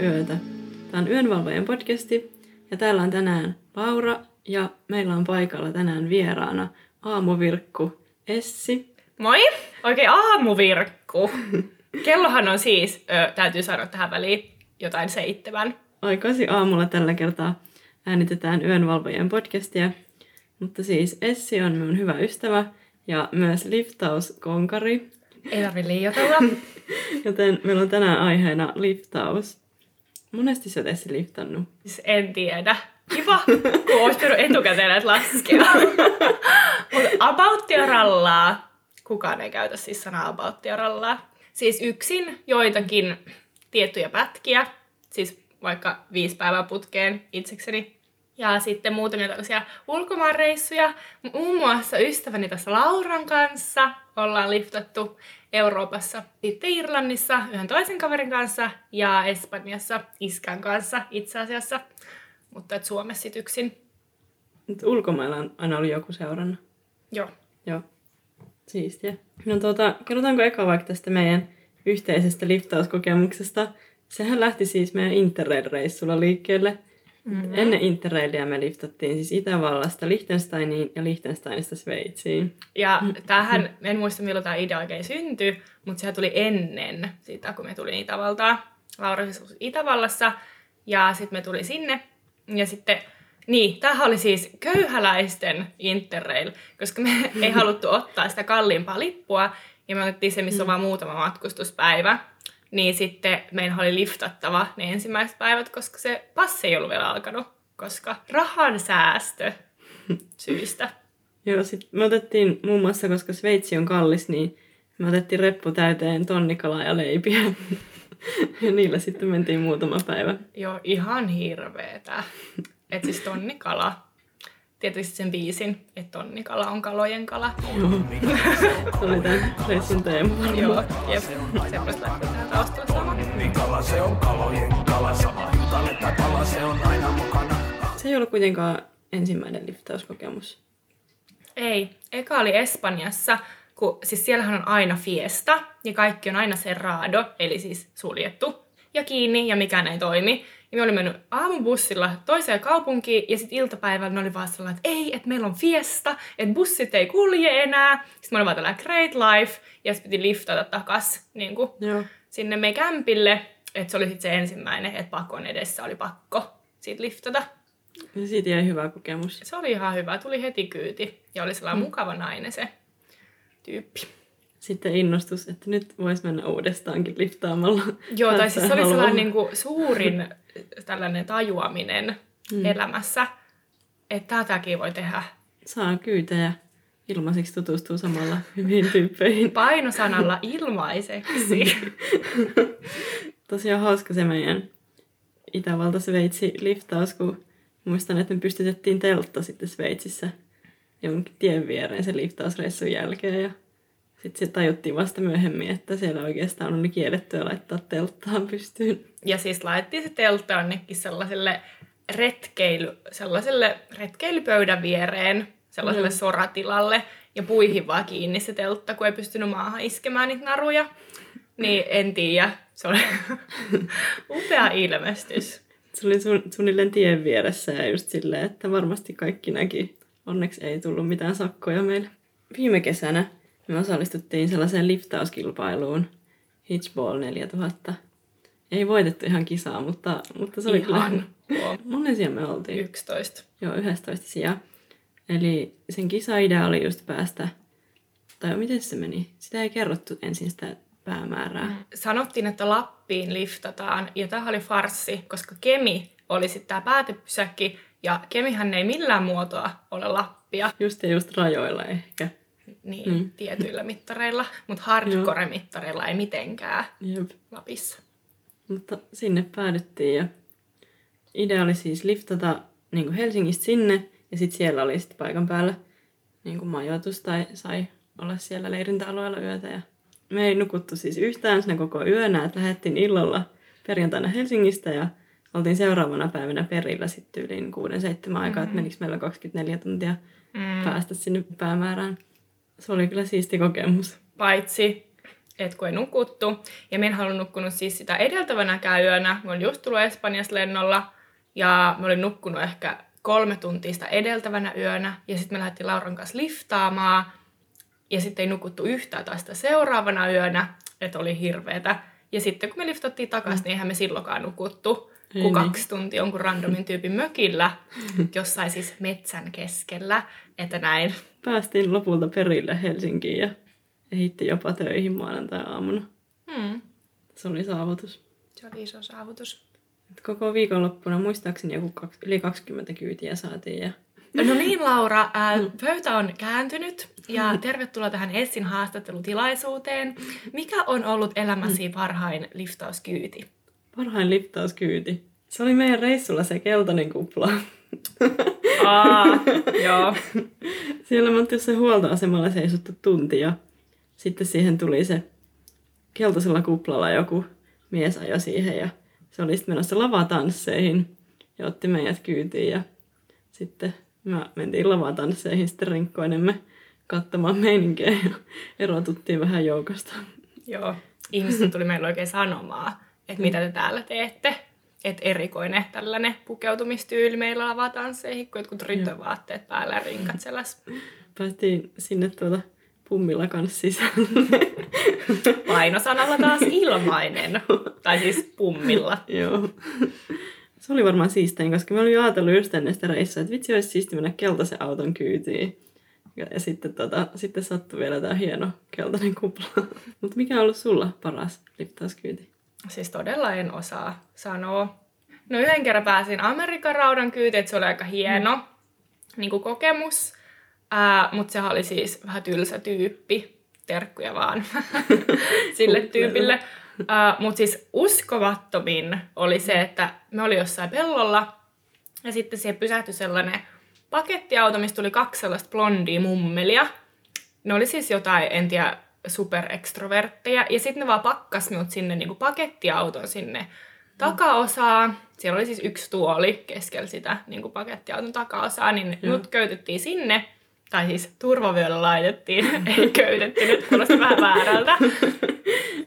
yötä. Tämä on Yönvalvojen podcasti ja täällä on tänään Laura ja meillä on paikalla tänään vieraana aamuvirkku Essi. Moi! Oikein aamuvirkku. Kellohan on siis, ö, täytyy sanoa tähän väliin, jotain seitsemän. Aikaisin aamulla tällä kertaa äänitetään Yönvalvojen podcastia. Mutta siis Essi on minun hyvä ystävä ja myös liftauskonkari. Ei tarvi liioitella. Joten meillä on tänään aiheena liftaus. Monesti sä oot liftannut. Siis en tiedä. Kiva, kun olisi etukäteen näitä laskea. Mutta abouttia rallaa. Kukaan ei käytä siis sanaa abouttia rallaa. Siis yksin joitakin tiettyjä pätkiä. Siis vaikka viisi päivää putkeen itsekseni. Ja sitten muutamia tällaisia ulkomaanreissuja. Muun muassa ystäväni tässä Lauran kanssa ollaan liftattu Euroopassa. Sitten Irlannissa yhden toisen kaverin kanssa ja Espanjassa iskän kanssa itse asiassa. Mutta et Suomessa sit yksin. Mut ulkomailla on aina ollut joku seurannut. Joo. Joo. Siistiä. No tuota, kerrotaanko eka vaikka tästä meidän yhteisestä liftauskokemuksesta. Sehän lähti siis meidän Interrail-reissulla liikkeelle. Mm-hmm. Ennen Interrailia me liftattiin siis Itävallasta Liechtensteiniin ja Liechtensteinista Sveitsiin. Ja tämähän, en muista milloin tämä idea oikein syntyi, mutta sehän tuli ennen sitä, kun me tuli Itävaltaa. Laura siis Itävallassa ja sitten me tuli sinne. Ja sitten, niin, tämähän oli siis köyhäläisten Interrail, koska me ei haluttu ottaa sitä kalliimpaa lippua. Ja me otettiin se, missä on vaan muutama matkustuspäivä. Niin sitten meidän oli liftattava ne ensimmäiset päivät, koska se passi ei ollut vielä alkanut. Koska rahan säästö syistä. Joo, sit me otettiin muun muassa, koska Sveitsi on kallis, niin me otettiin reppu täyteen tonnikalaa ja leipiä. ja niillä sitten mentiin muutama päivä. Joo, ihan hirveetä. että siis tonnikala. Tietysti sen biisin, että tonnikala on kalojen kala. Joo. Se oli tämän reissun teema. Joo, jep. Semmoista taustalla kala se on kalojen kala, sama tai pala se on aina mukana. Se ei ollut kuitenkaan ensimmäinen liftauskokemus. Ei, eka oli Espanjassa, kun siis siellähän on aina fiesta ja kaikki on aina serrado, eli siis suljettu ja kiinni ja mikään ei toimi. Ja me olin mennyt aamubussilla toiseen kaupunkiin ja sitten iltapäivällä ne oli vaan sellainen, että ei, että meillä on fiesta, että bussit ei kulje enää. Sitten me olin vaan tällä great life ja sitten piti liftata takas niin kuin, Joo. sinne meidän kämpille. Että se oli sitten se ensimmäinen, että pakon edessä oli pakko siitä liftata. Ja siitä jäi hyvä kokemus. Se oli ihan hyvä, tuli heti kyyti ja oli sellainen mm. mukava nainen se tyyppi. Sitten innostus, että nyt voisi mennä uudestaankin liftaamalla. Joo, tai siis se oli sellainen niin kuin suurin tällainen tajuaminen mm. elämässä, että tätäkin voi tehdä. Saa kyytejä ilmaiseksi tutustuu samalla hyviin tyyppeihin. Painosanalla ilmaiseksi. Tosiaan hauska se meidän Itävalta-Sveitsi liftaus, kun muistan, että me pystytettiin teltta sitten Sveitsissä jonkin tien viereen sen liftausreissun jälkeen. Ja sitten se tajuttiin vasta myöhemmin, että siellä oikeastaan oli kiellettyä laittaa telttaan pystyyn. Ja siis laitettiin se teltta jonnekin sellaiselle retkeily, sellaiselle retkeilypöydän viereen, sellaiselle Joo. soratilalle, ja puihin vaan kiinni se teltta, kun ei pystynyt maahan iskemään niitä naruja. Niin en tiedä, se oli upea ilmestys. Se oli sun, suunnilleen tien vieressä ja just silleen, että varmasti kaikki näki. Onneksi ei tullut mitään sakkoja meille. Viime kesänä me osallistuttiin sellaiseen liftauskilpailuun Hitchball 4000. Ei voitettu ihan kisaa, mutta, mutta se oli Ihan. kyllä... Monen sijaan me oltiin? 11. Joo, 11 sijaa. Eli sen kisaidea oli just päästä... Tai miten se meni? Sitä ei kerrottu ensin sitä päämäärää. Sanottiin, että Lappiin liftataan, ja tämä oli farssi, koska Kemi oli sitten tämä päätepysäkki, ja Kemihän ei millään muotoa ole Lappia, Just ja just rajoilla ehkä. Niin Mm. mm. tietyillä mittareilla, mutta hardcore-mittareilla ei mitenkään Jep. Lapissa. Mutta sinne päädyttiin ja idea oli siis liftata niin kuin Helsingistä sinne ja sitten siellä oli sitten paikan päällä niin kuin majoitus tai sai olla siellä leirintäalueella yötä. Ja me ei nukuttu siis yhtään siinä koko yönä, että lähdettiin illalla perjantaina Helsingistä ja oltiin seuraavana päivänä perillä sitten yli 6-7 aikaa, että menikö meillä 24 tuntia Mm. päästä sinne päämäärään. Se oli kyllä siisti kokemus. Paitsi, että kun ei nukuttu. Ja minä en halunnut nukkunut siis sitä edeltävänäkään yönä. Mä olin just tullut Espanjassa lennolla ja mä olin nukkunut ehkä kolme tuntia sitä edeltävänä yönä. Ja sitten me lähdettiin Lauran kanssa liftaamaan. Ja sitten ei nukuttu yhtään taas sitä seuraavana yönä, että oli hirveetä. Ja sitten kun me liftattiin takaisin, niin eihän me silloinkaan nukuttu kuin niin. kaksi tuntia jonkun randomin tyypin mökillä, jossain siis metsän keskellä, että näin. Päästiin lopulta perille Helsinkiin ja ehitti jopa töihin maanantai-aamuna. Hmm. Se oli saavutus. Se oli iso saavutus. Et Koko viikonloppuna muistaakseni joku kaksi, yli 20 kyytiä saatiin ja No niin, Laura, ää, pöytä on kääntynyt ja tervetuloa tähän Essin haastattelutilaisuuteen. Mikä on ollut elämäsi parhain liftauskyyti? Parhain liftauskyyti. Se oli meidän reissulla se keltainen kupla. Aa, joo. Siellä me oltiin jossain huoltoasemalla seisottu tunti ja sitten siihen tuli se keltaisella kuplalla joku mies ajo siihen ja se oli sitten menossa lavatansseihin ja otti meidät kyytiin ja sitten me mentiin lavatansseihin sitten rinkkoinemme katsomaan meininkiä ja erotuttiin vähän joukosta. Joo. Ihmiset tuli meille oikein sanomaan, että mitä te täällä teette. Että erikoinen tällainen pukeutumistyyli meillä lavatansseihin, kun jotkut rytövaatteet päällä ja rinkat sellaisi Päästiin sinne tuota pummilla kanssa sisään. painosanalla taas ilmainen. tai siis pummilla. Joo. Se oli varmaan siistein, koska mä olin ajatellut just ennen sitä reissua, että vitsi olisi siisti mennä keltaisen auton kyytiin. Ja, ja sitten, tota, sitten sattui vielä tämä hieno keltainen kupla. Mutta mikä on ollut sulla paras liptauskyyti? Siis todella en osaa sanoa. No yhden kerran pääsin Amerikan raudan kyytiin, että se oli aika hieno niin kuin kokemus. Ää, mutta sehän oli siis vähän tylsä tyyppi. Terkkuja vaan sille tyypille. Mutta siis uskomattomin oli se, että me oli jossain pellolla ja sitten siihen pysähtyi sellainen pakettiauto, mistä tuli kaksi sellaista blondia mummelia. Ne oli siis jotain, en tiedä, superekstrovertteja. Ja sitten ne vaan pakkas minut sinne niin kuin pakettiauton sinne takaosaa. Siellä oli siis yksi tuoli keskellä sitä niin kuin pakettiauton takaosaa, niin Joo. minut köytettiin sinne. Tai siis turvavyöllä laitettiin, ei köytetty, nyt kuulosti vähän väärältä.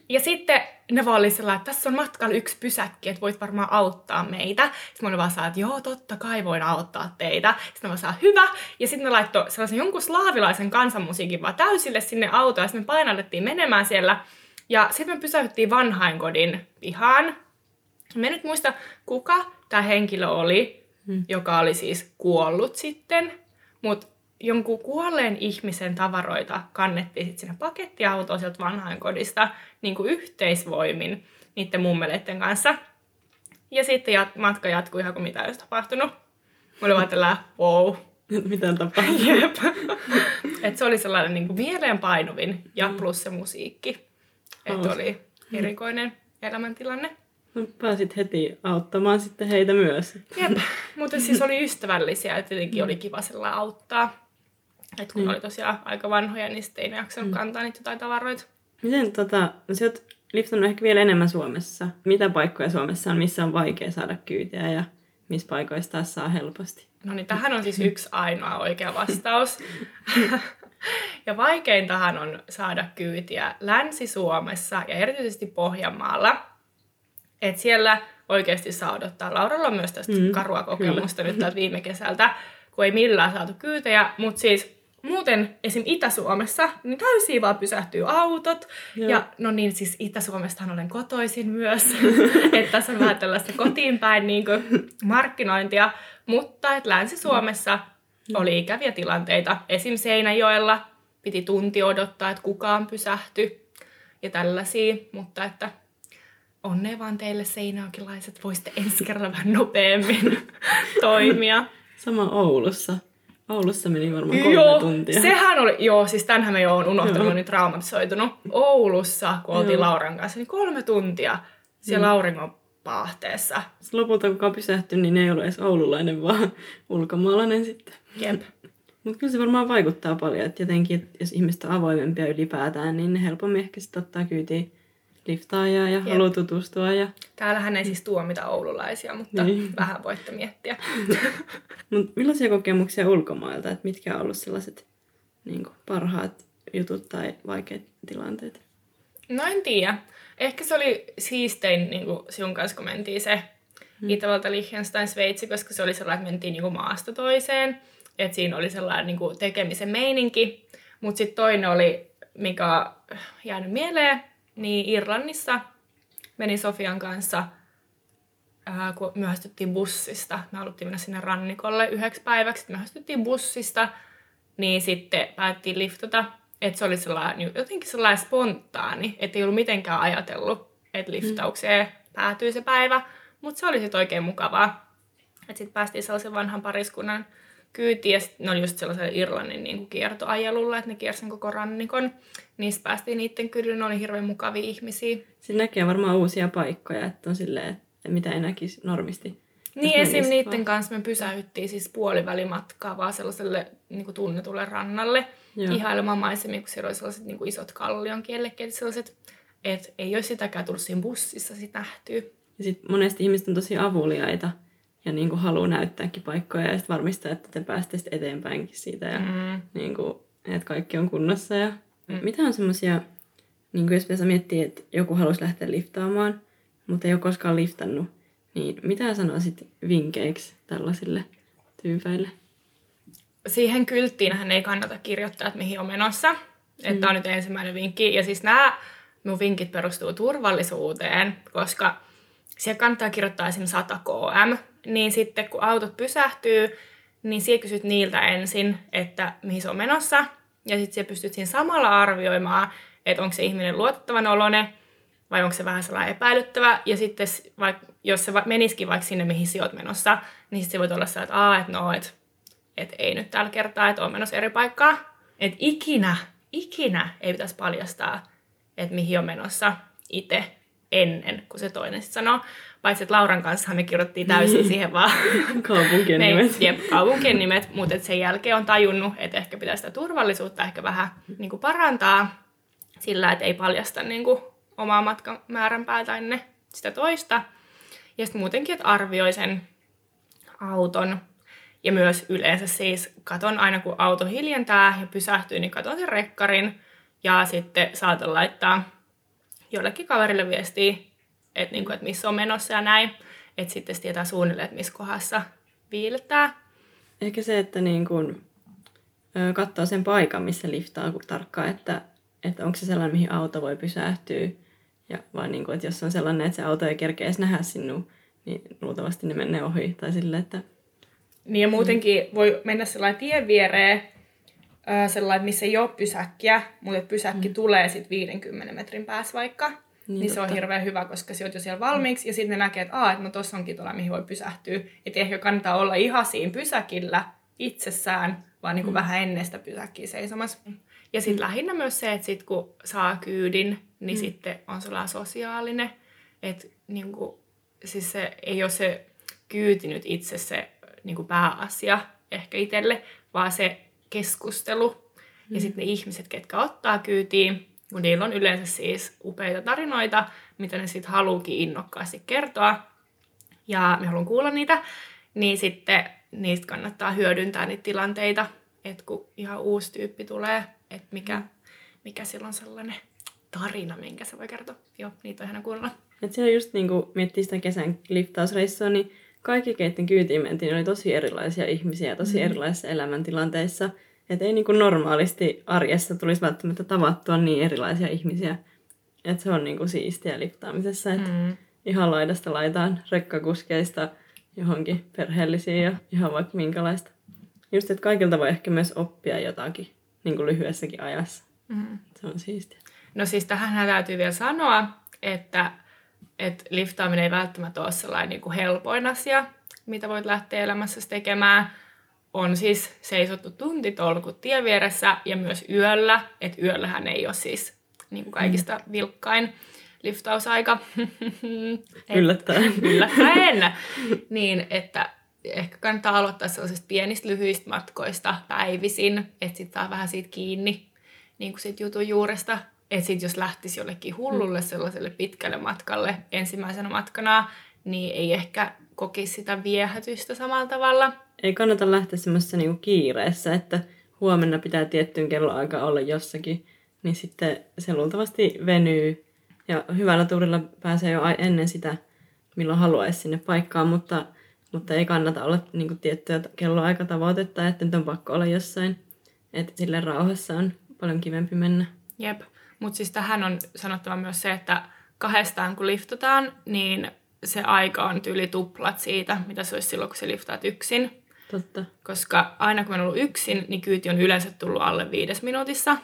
Ja sitten ne vaan oli sellainen, että tässä on matkalla yksi pysäkki, että voit varmaan auttaa meitä. Sitten mä olin vaan saa, että joo, totta kai voin auttaa teitä. Sitten mä vaan saa, hyvä. Ja sitten ne laittoi sellaisen jonkun slaavilaisen kansanmusiikin vaan täysille sinne autoon. Ja sitten me painallettiin menemään siellä. Ja sitten me pysäyttiin vanhainkodin pihaan. Mä en nyt muista, kuka tämä henkilö oli, Hmm. joka oli siis kuollut sitten. Mutta jonkun kuolleen ihmisen tavaroita kannettiin sitten sinne pakettiautoon sieltä vanhainkodista niin kuin yhteisvoimin niiden mummeleiden kanssa. Ja sitten jat- matka jatkui ihan kuin mitä olisi tapahtunut. Mä olin vaan tällä, wow, Mitä tapahtui? jep. Et se oli sellainen niin kuin mieleenpainuvin ja plus se musiikki. Että oli erikoinen elämäntilanne. No, Pääsit heti auttamaan sitten heitä myös. Jep, mutta siis oli ystävällisiä ja tietenkin oli kiva sillä auttaa. Et kun Mm. oli tosiaan aika vanhoja, niin sitten ei ne jaksanut kantaa niitä jotain tavaroita. Miten tota, no sä oot liftannut ehkä vielä enemmän Suomessa. Mitä paikkoja Suomessa on, missä on vaikea saada kyytiä ja missä paikoissa taas saa helposti? No niin, tähän on siis yksi ainoa oikea vastaus. ja vaikeintahan on saada kyytiä Länsi-Suomessa ja erityisesti Pohjanmaalla. Et siellä oikeasti saa odottaa. Lauralla on myös tästä Mm, mm, karua kokemusta nyt täältä viime kesältä, kun ei millään saatu kyytejä. Mutta siis muuten esim. Itä-Suomessa, niin täysin vaan pysähtyy autot. Joo. Ja no niin, siis Itä-Suomestahan olen kotoisin myös. että tässä on vähän tällaista kotiin päin niin markkinointia. Mutta et Länsi-Suomessa oli ikäviä tilanteita. Esim. Seinäjoella piti tunti odottaa, että kukaan pysähtyi ja tällaisia. Mutta että onnea vaan teille seinäjokilaiset, voisitte ensi kerralla vähän nopeammin toimia. Sama Oulussa. Oulussa meni varmaan kolme Joo, tuntia. sehän oli, joo, siis tänhän me jo on unohtanut, Joo. nyt traumatisoitunut. Oulussa, kun oltiin Joo. Lauran kanssa, niin kolme tuntia siellä Mm. auringon paahteessa. Sitten lopulta kukaan pysähtyi, niin ei ollut edes oululainen, vaan ulkomaalainen sitten. Jep. Mutta kyllä se varmaan vaikuttaa paljon, että jotenkin, että jos ihmiset on avoimempia ylipäätään, niin ne helpommin ehkä sitten ottaa kyytiin liftaajaa ja Jep. haluaa tutustua. Ja... Täällähän ei siis tuomita oululaisia, mutta Niin. vähän voitte miettiä. Mut millaisia kokemuksia ulkomailta, että mitkä on ollut sellaiset niin parhaat jutut tai vaikeat tilanteet? No en tiedä. Ehkä se oli siistein niin kuin sinun kanssa, kun mentiin se mm. Itävalta, Liechtenstein, Sveitsi, koska se oli sellainen, että mentiin niin kuin maasta toiseen. Että siinä oli sellainen niin kuin tekemisen meininki. Mutta sitten toinen oli, mikä on jäänyt mieleen, niin Irlannissa meni Sofian kanssa, ää, kun myöhästyttiin bussista. Me haluttiin mennä sinne rannikolle yhdeksi päiväksi. Myöhästyttiin bussista, niin sitten päättiin liftata. Että se oli sellainen, jotenkin sellainen spontaani, että ei ollut mitenkään ajatellut, että liftaukseen mm. päätyy se päivä. Mutta se oli sitten oikein mukavaa. Että sitten päästiin sellaisen vanhan pariskunnan kyytiin ja ne oli just sellaisella Irlannin niin kuin kiertoajelulla, että ne kiersi koko rannikon. Niistä päästiin niiden kyllä, ne oli hirveän mukavia ihmisiä. Siinä näkee varmaan uusia paikkoja, että on silleen, että mitä ei näkisi normisti. Niin, esim. niiden vaan. kanssa me pysähyttiin siis puolivälimatkaa vaan sellaiselle niin kuin tunnetulle rannalle Joo. ihailemaan maisemia, kun siellä oli sellaiset niin kuin isot kallion kiellekkeet, sellaiset, että ei olisi sitäkään tullut siinä bussissa sit nähtyä. Ja sitten monesti ihmiset on tosi avuliaita ja niin kuin haluaa näyttääkin paikkoja ja sitten varmistaa, että te pääsette sitten eteenpäinkin siitä ja mm. niin kuin, että kaikki on kunnossa. Ja mm. Mitä on semmoisia, niin kuin jos miettii, että joku haluaisi lähteä liftaamaan, mutta ei ole koskaan liftannut, niin mitä sanoisit vinkkeiksi tällaisille tyypeille? Siihen kylttiin ei kannata kirjoittaa, että mihin on menossa. Että mm. on nyt ensimmäinen vinkki. Ja siis nämä mun vinkit perustuu turvallisuuteen, koska siellä kannattaa kirjoittaa esimerkiksi 100 km, niin sitten kun autot pysähtyy, niin siellä kysyt niiltä ensin, että mihin se on menossa, ja sitten siellä pystyt siinä samalla arvioimaan, että onko se ihminen luotettavan olone, vai onko se vähän sellainen epäilyttävä, ja sitten vaikka, jos se menisikin vaikka sinne, mihin sä oot menossa, niin sitten se voi olla sellainen, että Aa, että no, että, että ei nyt tällä kertaa, että on menossa eri paikkaa. Että ikinä, ikinä ei pitäisi paljastaa, että mihin on menossa itse ennen kuin se toinen sitten sanoo. Paitsi että Lauran kanssa me kirjoittiin täysin siihen vaan kaupunkien nimet. Jep, kaupunkien nimet, mutta sen jälkeen on tajunnut, että ehkä pitää sitä turvallisuutta ehkä vähän niin kuin parantaa sillä, että ei paljasta niin kuin, omaa matkan määrän päätä ennen sitä toista. Ja sitten muutenkin, että arvioi sen auton. Ja myös yleensä siis katon aina, kun auto hiljentää ja pysähtyy, niin katon sen rekkarin. Ja sitten saatan laittaa jollekin kaverille viestiä, että, niin kuin, että missä on menossa ja näin. Että sitten tietää suunnilleen, että missä kohdassa viilettää. Ehkä se, että niin kuin, katsoo sen paikan, missä liftaa tarkkaan, että, että onko se sellainen, mihin auto voi pysähtyä. Ja vaan niin kuin, että jos on sellainen, että se auto ei kerkeä edes nähdä sinua, niin luultavasti ne menee ohi. Tai sille, että... Niin ja muutenkin voi mennä sellainen tien viereen, sellainen, missä ei ole pysäkkiä, mutta pysäkki mm. tulee sitten 50 metrin päässä vaikka. Niin, niin se on hirveän hyvä, koska se on jo siellä valmiiksi ja sitten ne näkee, että, Aa, että no tuossa onkin tuolla, mihin voi pysähtyä. Että ehkä kannattaa olla ihan siinä pysäkillä itsessään, vaan niin kuin mm. vähän ennen sitä pysäkkiä seisomassa. Ja sitten mm. lähinnä myös se, että sit kun saa kyydin, niin mm. sitten on sellainen sosiaalinen. Että niin kuin, siis se ei ole se kyyti nyt itse se niin kuin pääasia ehkä itselle, vaan se keskustelu. Mm. Ja sitten ne ihmiset, ketkä ottaa kyytiin, kun niillä on yleensä siis upeita tarinoita, mitä ne sitten haluukin innokkaasti kertoa. Ja me haluan kuulla niitä, niin sitten niistä kannattaa hyödyntää niitä tilanteita, että kun ihan uusi tyyppi tulee, että mikä, mm. mikä silloin on sellainen tarina, minkä se voi kertoa. Joo, niitä on ihan kuunnella. Et siellä just niin kuin miettii sitä kesän liftausreissua, niin kaikki, keiden kyytiin mentiin, oli tosi erilaisia ihmisiä, tosi mm. erilaisissa elämäntilanteissa. Että ei niin kuin normaalisti arjessa tulisi välttämättä tavattua niin erilaisia ihmisiä. Että se on niin kuin siistiä liftaamisessa, että mm. ihan laidasta laitaan rekkakuskeista johonkin perheellisiin ja ihan vaikka minkälaista. Just, että kaikilta voi ehkä myös oppia jotakin niin kuin lyhyessäkin ajassa. Mm. Se on siistiä. No siis tähän täytyy vielä sanoa, että että liftaaminen ei välttämättä ole sellainen niin kuin helpoin asia, mitä voit lähteä elämässä tekemään. On siis seisottu tuntitolkut tien vieressä ja myös yöllä. Että yöllähän ei ole siis niin kuin kaikista mm. vilkkain liftausaika. Yllättäen. Yllättäen. niin, että ehkä kannattaa aloittaa sellaisista pienistä lyhyistä matkoista päivisin, että sitten saa vähän siitä kiinni niin kuin siitä jutun juuresta että sit jos lähtisi jollekin hullulle sellaiselle pitkälle matkalle ensimmäisenä matkana, niin ei ehkä kokisi sitä viehätystä samalla tavalla. Ei kannata lähteä semmoisessa niinku kiireessä, että huomenna pitää tiettyyn kelloaikaan olla jossakin, niin sitten se luultavasti venyy. Ja hyvällä tuurilla pääsee jo ennen sitä, milloin haluaisi sinne paikkaan, mutta, mutta ei kannata olla niin kuin, tiettyä kelloaikatavoitetta, että nyt on pakko olla jossain. Että sille rauhassa on paljon kivempi mennä. Jep. Mutta siis tähän on sanottava myös se, että kahdestaan kun liftataan, niin se aika on yli tuplat siitä, mitä se olisi silloin, kun se liftaat yksin. Totta. Koska aina kun on ollut yksin, niin kyyti on yleensä tullut alle viides minuutissa.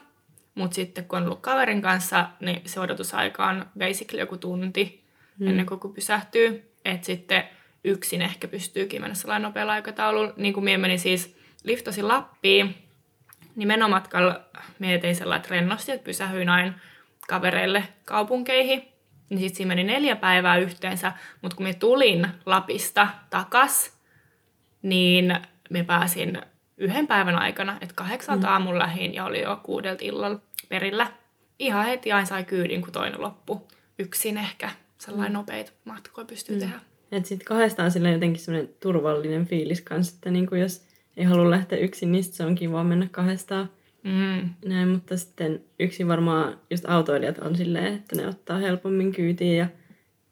Mutta sitten kun on ollut kaverin kanssa, niin se odotusaika on basically joku tunti mm. ennen kuin pysähtyy. Että sitten yksin ehkä pystyykin mennä sellainen nopealla aikataululla. Niin kuin minä menin siis liftasin Lappiin, niin menomatkalla mietin sellainen rennosti, että pysähyin aina kavereille kaupunkeihin. Niin sitten siinä meni neljä päivää yhteensä, mutta kun minä tulin Lapista takas, niin me pääsin yhden päivän aikana, että kahdeksalta mm. aamun lähin ja oli jo kuudelta illalla perillä. Ihan heti aina sai kyydin, kun toinen loppu. Yksin ehkä sellainen mm. nopeita matkoja pystyy mm. tehdä. Että sitten kahdestaan sillä jotenkin semmoinen turvallinen fiilis kanssa, että niinku jos ei halua lähteä yksin, niin se on kiva mennä kahdestaan. Mm. Näin, mutta sitten yksin varmaan just autoilijat on silleen, että ne ottaa helpommin kyytiin ja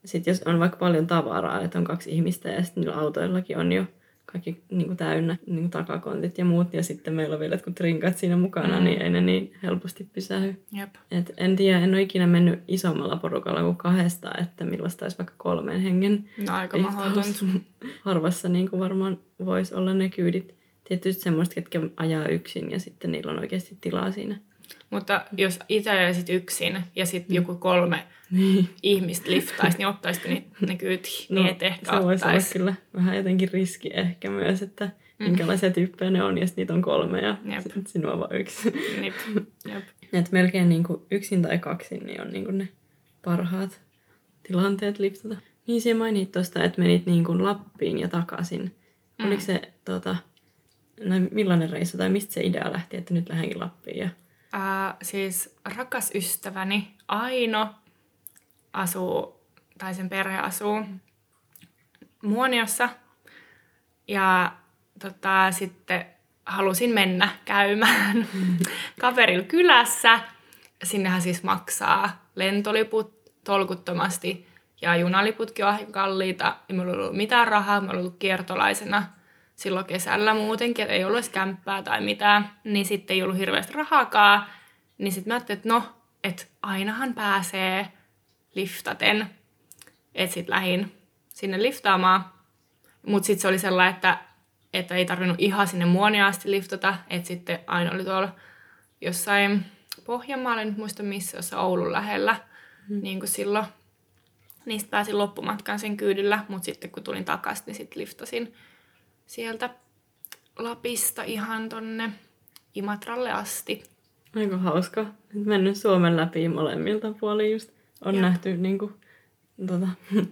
sitten jos on vaikka paljon tavaraa, että on kaksi ihmistä ja sitten niillä autoillakin on jo kaikki niin kuin täynnä niin kuin takakontit ja muut. Ja sitten meillä on vielä jotkut rinkat siinä mukana, mm. niin ei ne niin helposti pysähy. Jep. Et en tiedä, en ole ikinä mennyt isommalla porukalla kuin kahdesta, että millaista olisi vaikka kolmen hengen. No aika. Harvassa niin kuin varmaan voisi olla ne kyydit. Tietysti semmoista, ketkä ajaa yksin ja sitten niillä on oikeasti tilaa siinä. Mutta jos itse ajaisit yksin ja sitten mm. joku kolme niin. ihmistä liftaisi, niin ottaisiko ne, ne kyytiin? No, niin et ehkä se voisi olla kyllä vähän jotenkin riski ehkä myös, että mm. minkälaisia tyyppejä ne on, jos niitä on kolme ja sitten sinua vaan yksi. Jep. Jep. Et melkein niin kuin yksin tai kaksin niin on niin kuin ne parhaat tilanteet liftata. Niin se mainit tuosta, että menit niin kuin Lappiin ja takaisin. Mm. Oliko se tota, no, millainen reissu tai mistä se idea lähti, että nyt lähdenkin Lappiin? Ja... Äh, siis rakas ystäväni Aino asuu, tai sen perhe asuu Muoniossa. Ja tota, sitten halusin mennä käymään kaverilla kylässä. Sinnehän siis maksaa lentoliput tolkuttomasti ja junaliputkin on kalliita. Ei mulla ollut mitään rahaa, mä ollut kiertolaisena silloin kesällä muutenkin, että ei ollut edes kämppää tai mitään. Niin sitten ei ollut hirveästi rahaakaan. Niin sitten mä ajattelin, että no, että ainahan pääsee liftaten. Että sitten lähin sinne liftaamaan. Mutta sitten se oli sellainen, että, että ei tarvinnut ihan sinne muonia asti liftata. Että sitten aina oli tuolla jossain Pohjanmaalla, en nyt muista missä, jossa Oulun lähellä. Mm. Niin kuin silloin. Niistä pääsin loppumatkan sen kyydillä, mutta sitten kun tulin takaisin, niin sitten liftasin sieltä Lapista ihan tonne Imatralle asti. Aika hauska. Mennyt Suomen läpi molemmilta puolin just on Jep. nähty niin kuin, tota,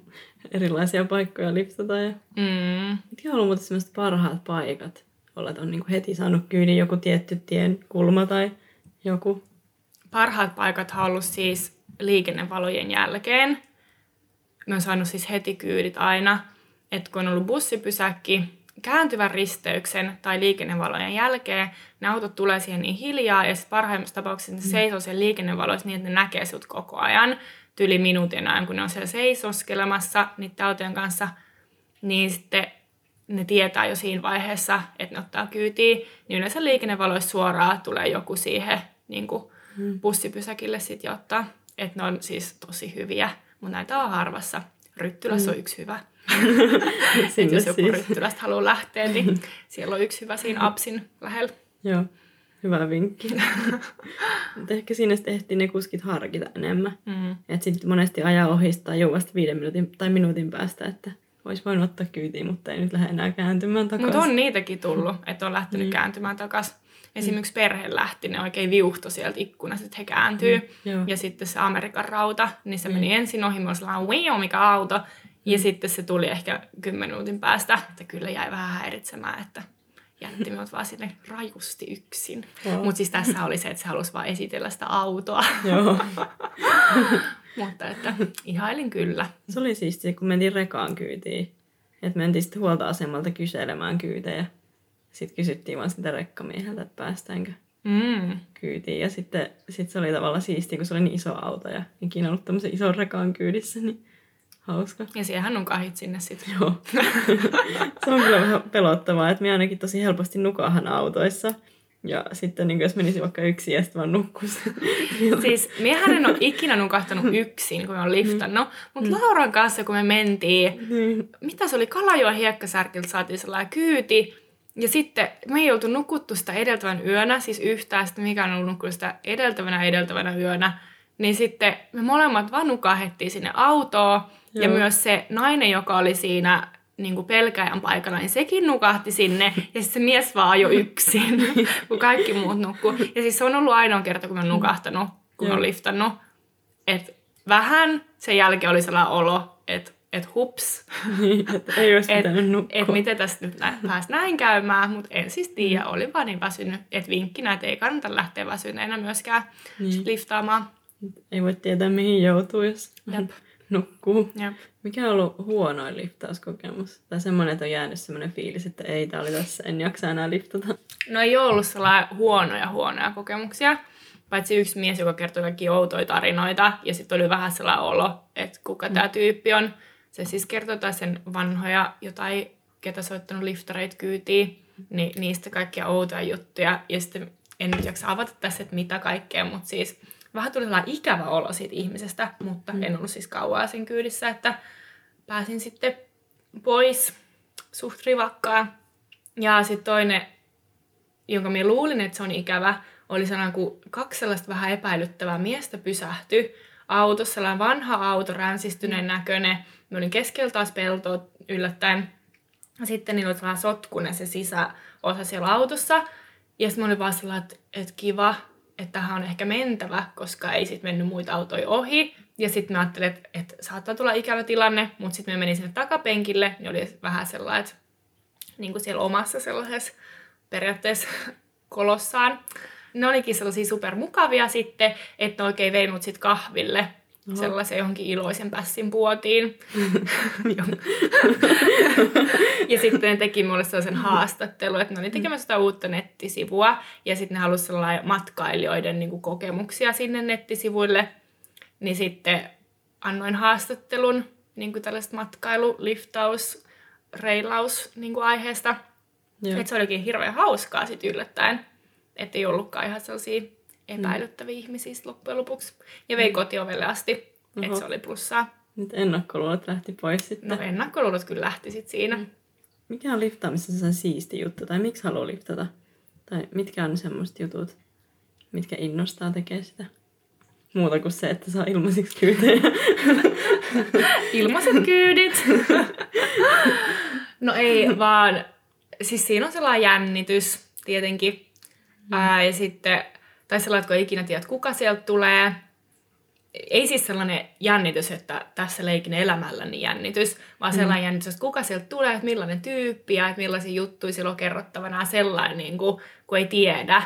erilaisia paikkoja lipsata. Ja... Mm. Mitkä on ollut muuten sellaiset parhaat paikat? Olet on niin kuin heti saanut kyydin joku tietty tien kulma tai joku. Parhaat paikat on ollut siis liikennevalojen jälkeen. Mä oon saanut siis heti kyydit aina. Että kun on ollut bussipysäkki, kääntyvän risteyksen tai liikennevalojen jälkeen ne autot tulee siihen niin hiljaa ja sitten parhaimmassa tapauksessa ne mm. seisoo siellä liikennevaloissa niin, että ne näkee sut koko ajan tyli minuutin ajan, kun ne on siellä seisoskelemassa niiden autojen kanssa, niin sitten ne tietää jo siinä vaiheessa, että ne ottaa kyytiin, niin yleensä liikennevaloissa suoraan tulee joku siihen niin kuin mm. bussipysäkille sitten ottaa. Että ne on siis tosi hyviä, mutta näitä on harvassa. Ryttylässä mm. on yksi hyvä. Että jos joku siis. Ryttylästä haluaa lähteä, niin siellä on yksi hyvä siinä Apsin lähellä. Joo, hyvä vinkki. Mutta ehkä siinä sitten ehtii ne kuskit harkita enemmän. Mm. Että sitten monesti ajaa ohista jo vasta viiden minuutin tai minuutin päästä, että olisi voinut ottaa kyytiin, mutta ei nyt lähde enää kääntymään takaisin. Mutta on niitäkin tullut, että on lähtenyt mm. kääntymään takaisin. Esimerkiksi perhe lähti, ne oikein viuhto sieltä ikkunasta, että he kääntyy. Mm, ja sitten se Amerikan rauta, niin se mm. meni ensin ohi, mä olin mikä auto. Ja mm. sitten se tuli ehkä kymmenen minuutin päästä, että kyllä jäi vähän häiritsemään, että jätti minut vaan sinne rajusti yksin. Mutta siis tässä oli se, että se halusi vaan esitellä sitä autoa. Joo. Mutta että ihailin kyllä. Se oli siistiä, kun mentiin rekaan kyytiin. Että mentiin sitten huoltoasemalta kyselemään kyytejä. Sitten kysyttiin vaan sitä rekkamieheltä, että päästäänkö. Mm. kyytiin. Ja sitten sit se oli tavallaan siistiä, kun se oli niin iso auto ja ikinä ollut tämmöisen ison rekaan kyydissä, niin hauska. Ja siihen nukahit sinne sitten. Joo. se on kyllä vähän pelottavaa, että minä ainakin tosi helposti nukahan autoissa. Ja sitten niin jos menisi vaikka yksin ja sitten vaan nukkuisi. Siis miehän en ole ikinä nukahtanut yksin, kun me on liftannut. Mutta Lauran kanssa, kun me mentiin, niin. mitä se oli, Kalajoen hiekkasärkiltä saatiin sellainen kyyti. Ja sitten me ei oltu nukuttu sitä edeltävän yönä, siis yhtään, sitten mikä on ollut nukkunut sitä edeltävänä edeltävänä yönä. Niin sitten me molemmat vaan nukahettiin sinne autoon. Ja Joo. myös se nainen, joka oli siinä niin kuin pelkäjän paikalla, niin sekin nukahti sinne. Ja sitten se mies vaan ajoi yksin, kun kaikki muut nukkuu. Ja siis se on ollut ainoa kerta, kun mä oon nukahtanut, kun Joo. liftannut. Että vähän sen jälkeen oli sellainen olo, että et hups, niin, että ei olisi et, et miten tästä nyt nä- pääs näin käymään, mutta en siis tiedä, oli vaan niin väsynyt, että vinkkinä, että ei kannata lähteä väsyneenä myöskään Niin. liftaamaan. Ei voi tietää, mihin joutuu, jos Jep. Nukkuu. Jep. Mikä on ollut huonoin liftauskokemus? Tai semmoinen, että on jäänyt semmoinen fiilis, että ei, tää oli tässä, en jaksa enää liftata. No ei ollut sellainen huonoja huonoja kokemuksia, paitsi yksi mies, joka kertoi kaikki outoja tarinoita, ja sitten oli vähän sellainen olo, että kuka tämä tyyppi on. Se siis kertoi taas sen vanhoja jotain, ketä soittanut liftareit kyytiin, niin niistä kaikkia outoja juttuja, ja sitten en nyt jaksa avata tässä, että mitä kaikkea, mutta siis vähän tuli sellainen ikävä olo siitä ihmisestä, mutta en ollut siis kauaa sen kyydissä, että pääsin sitten pois suht rivakkaan. Ja sitten toinen jonka minä luulin, että se on ikävä, oli sellainen, kun kaksi sellaista vähän epäilyttävää miestä pysähtyi autossa, sellainen vanha auto, ränsistyneen näköinen. Me olin keskellä taas peltoa yllättäen. Ja sitten niillä oli sellainen sotkunen se sisäosa siellä autossa. Ja sitten mä olin vaan sellainen, että, että kiva, että tähän on ehkä mentävä, koska ei sitten mennyt muita autoja ohi. Ja sitten mä ajattelin, että, että saattaa tulla ikävä tilanne, mutta sitten mä menin sinne takapenkille, niin oli vähän sellainen, niin kuin siellä omassa sellaisessa periaatteessa kolossaan. Ne olikin sellaisia supermukavia sitten, että ne oikein vei mut kahville Oho. sellaisen johonkin iloisen pässin puotiin. ja sitten ne teki mulle sellaisen haastattelun, että ne oli tekemässä sitä uutta nettisivua. Ja sitten ne halusi matkailijoiden niin kuin, kokemuksia sinne nettisivuille. Niin sitten annoin haastattelun niin kuin tällaista matkailu, liftaus, reilaus niin kuin aiheesta. Että se olikin hirveän hauskaa sit yllättäen. Että ei ollutkaan ihan sellaisia epäilyttäviä mm. ihmisiä loppujen lopuksi. Ja vei kotiovelle asti, että Oho. se oli plussaa. Nyt ennakkoluulot lähti pois sitten. No ennakkoluulot kyllä lähti sit siinä. Mm. Mikä on liftaamisessa se siisti juttu? Tai miksi haluaa liftata? Tai mitkä on semmoiset jutut, mitkä innostaa tekee sitä? Muuta kuin se, että saa ilmaisiksi kyytejä. Ilmaiset kyydit. no ei, vaan siis siinä on sellainen jännitys tietenkin. Mm. Ää, ja sitten, tai sellainen, että kun ikinä tiedä, kuka sieltä tulee. Ei siis sellainen jännitys, että tässä leikin elämälläni jännitys, vaan sellainen jännitys, että kuka sieltä tulee, että millainen tyyppi ja että millaisia juttuja sillä on kerrottavana sellainen, niin kuin, kun ei tiedä,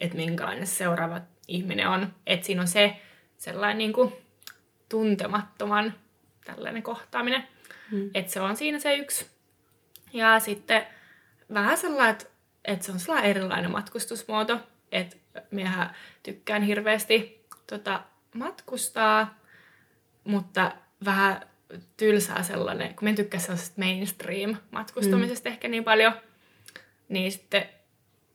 että minkälainen se seuraava ihminen on. Että siinä on se sellainen niin kuin, tuntemattoman tällainen kohtaaminen. Mm. Että se on siinä se yksi. Ja sitten vähän sellainen, että, että se on sellainen erilainen matkustusmuoto. Että miehän tykkään hirveästi tota, matkustaa, mutta vähän tylsää sellainen, kun mä en tykkää sellaisesta mainstream-matkustamisesta mm. ehkä niin paljon, niin sitten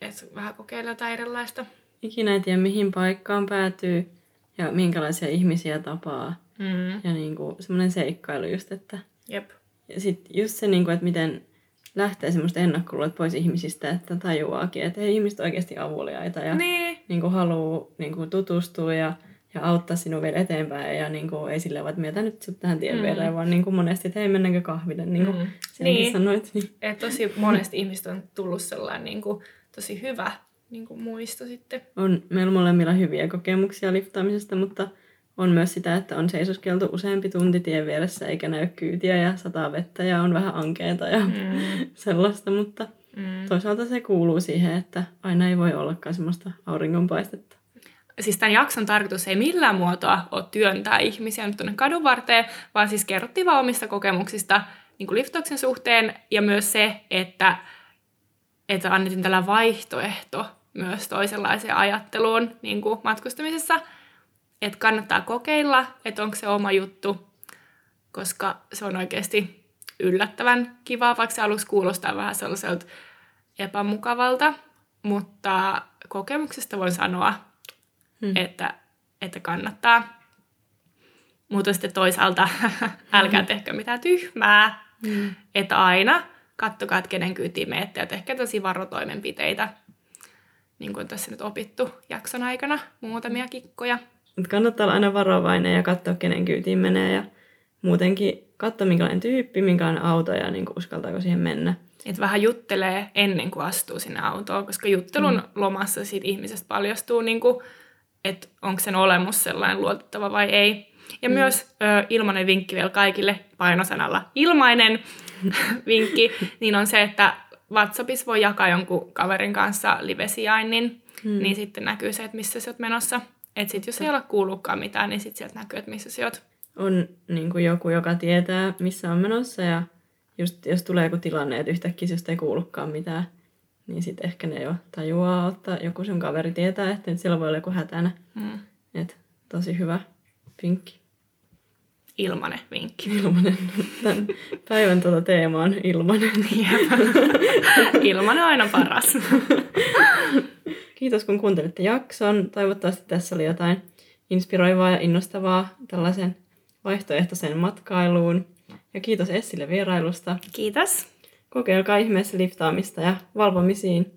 että vähän kokeilla jotain erilaista. Ikinä ei tiedä, mihin paikkaan päätyy ja minkälaisia ihmisiä tapaa. Mm. Ja niin kuin, semmoinen seikkailu just, että... Jep. Ja sitten just se, niin kuin, että miten lähtee semmoista ennakkoluulot pois ihmisistä, että tajuaakin, että ei ihmiset oikeasti avuliaita ja Niin. niin kuin haluaa niin kuin tutustua ja, ja auttaa sinua vielä eteenpäin ja niin kuin, ei silleen, vaan, että mietä nyt sut tähän tien Mm. viereen, vaan niin kuin monesti, että hei mennäänkö kahville, niin kuin Mm. Niin. sanoit. Niin. Et tosi monesti ihmistä on tullut sellainen niin kuin, tosi hyvä niin kuin muisto sitten. On meillä molemmilla hyviä kokemuksia liftaamisesta, mutta on myös sitä, että on seisoskeltu useampi tunti tien vieressä eikä näy kyytiä ja sataa vettä ja on vähän ankeeta ja mm. sellaista, mutta Mm. toisaalta se kuuluu siihen, että aina ei voi ollakaan semmoista auringonpaistetta. Siis tämän jakson tarkoitus ei millään muotoa ole työntää ihmisiä nyt tuonne kadun varteen, vaan siis kerrottiin vaan omista kokemuksista niin kuin liftauksen suhteen ja myös se, että, että annettiin tällä vaihtoehto myös toisenlaiseen ajatteluun niin kuin matkustamisessa. Että kannattaa kokeilla, että onko se oma juttu, koska se on oikeasti yllättävän kiva, vaikka se aluksi kuulostaa vähän sellaiselta epämukavalta, mutta kokemuksesta voin sanoa, hmm. että, että kannattaa. Mutta sitten toisaalta älkää tehkö mitään tyhmää, hmm. että aina kattokaa, että kenen kyytiin menette ja tehkää tosi varotoimenpiteitä, niin kuin tässä nyt opittu jakson aikana, muutamia kikkoja. Mutta kannattaa olla aina varovainen ja katsoa, kenen kyytiin menee ja muutenkin katsoa, minkälainen tyyppi, minkälainen auto ja niin kuin uskaltaako siihen mennä. Että vähän juttelee ennen kuin astuu sinne autoon, koska juttelun mm. lomassa siitä ihmisestä paljastuu, niin kuin, että onko sen olemus sellainen luotettava vai ei. Ja mm. myös ö, ilmainen vinkki vielä kaikille painosanalla ilmainen vinkki, niin on se, että WhatsAppissa voi jakaa jonkun kaverin kanssa livesijainnin, mm. niin sitten näkyy se, että missä sä oot menossa. Että sitten jos ei ole kuullutkaan mitään, niin sitten sieltä näkyy, että missä sä oot. On niin kuin joku, joka tietää, missä on menossa ja just jos tulee joku tilanne, että yhtäkkiä jos ei kuulukaan mitään, niin sitten ehkä ne jo tajuaa ottaa, joku sun kaveri tietää, että nyt siellä voi olla joku hätänä. Mm. Et tosi hyvä vinkki. Ilmanen vinkki. Ilmanen. Tämän päivän tuota teema on ilmanen. ilmanen on aina paras. Kiitos kun kuuntelitte jakson. Toivottavasti tässä oli jotain inspiroivaa ja innostavaa tällaisen vaihtoehtoiseen matkailuun. Ja kiitos Essille vierailusta. Kiitos. Kokeilkaa ihmeessä liftaamista ja valvomisiin.